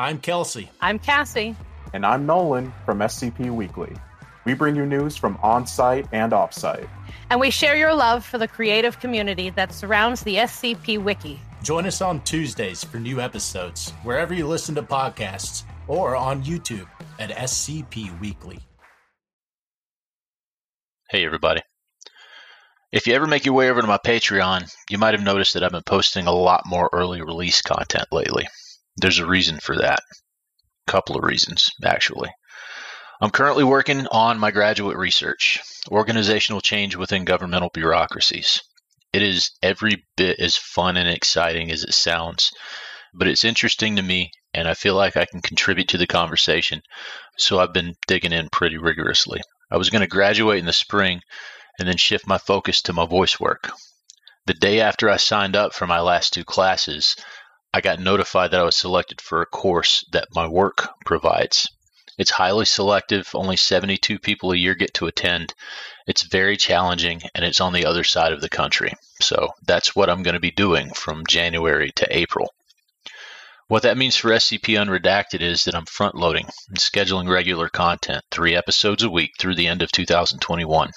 I'm Kelsey. I'm Cassie. And I'm Nolan from SCP Weekly. We bring you news from on site and off site. And we share your love for the creative community that surrounds the SCP Wiki. Join us on Tuesdays for new episodes, wherever you listen to podcasts, or on YouTube at SCP Weekly. Hey, everybody. If you ever make your way over to my Patreon, you might have noticed that I've been posting a lot more early release content lately. There's a reason for that. A couple of reasons, actually. I'm currently working on my graduate research, organizational change within governmental bureaucracies. It is every bit as fun and exciting as it sounds, but it's interesting to me, and I feel like I can contribute to the conversation, so I've been digging in pretty rigorously. I was going to graduate in the spring, and then shift my focus to my voice work. The day after I signed up for my last two classes, I got notified that I was selected for a course that my work provides. It's highly selective, only 72 people a year get to attend. It's very challenging, and it's on the other side of the country. So that's what I'm going to be doing from January to April. What that means for SCP Unredacted is that I'm front loading and scheduling regular content, three episodes a week through the end of 2021.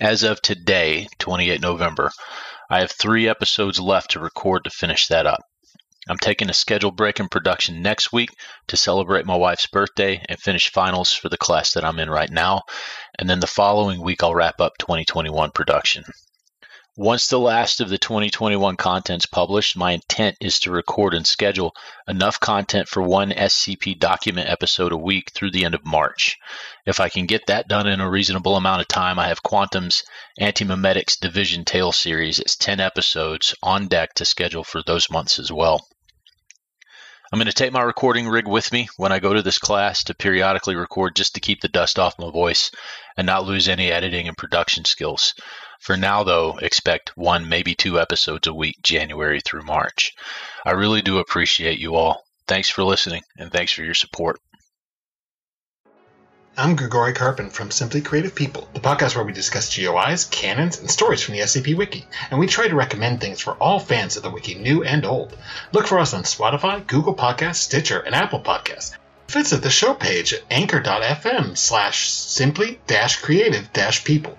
As of today, 28 November, I have three episodes left to record to finish that up. I'm taking a scheduled break in production next week to celebrate my wife's birthday and finish finals for the class that I'm in right now. And then the following week, I'll wrap up 2021 production. Once the last of the 2021 content's published, my intent is to record and schedule enough content for one SCP document episode a week through the end of March. If I can get that done in a reasonable amount of time, I have Quantum's Antimemetics Division Tale series. It's 10 episodes on deck to schedule for those months as well. I'm going to take my recording rig with me when I go to this class to periodically record just to keep the dust off my voice and not lose any editing and production skills. For now, though, expect one, maybe two episodes a week, January through March. I really do appreciate you all. Thanks for listening, and thanks for your support. I'm Grigori Karpin from Simply Creative People, the podcast where we discuss GOIs, canons, and stories from the SCP Wiki, and we try to recommend things for all fans of the Wiki, new and old. Look for us on Spotify, Google Podcasts, Stitcher, and Apple Podcasts. Visit the show page at anchor.fm slash simply-creative-people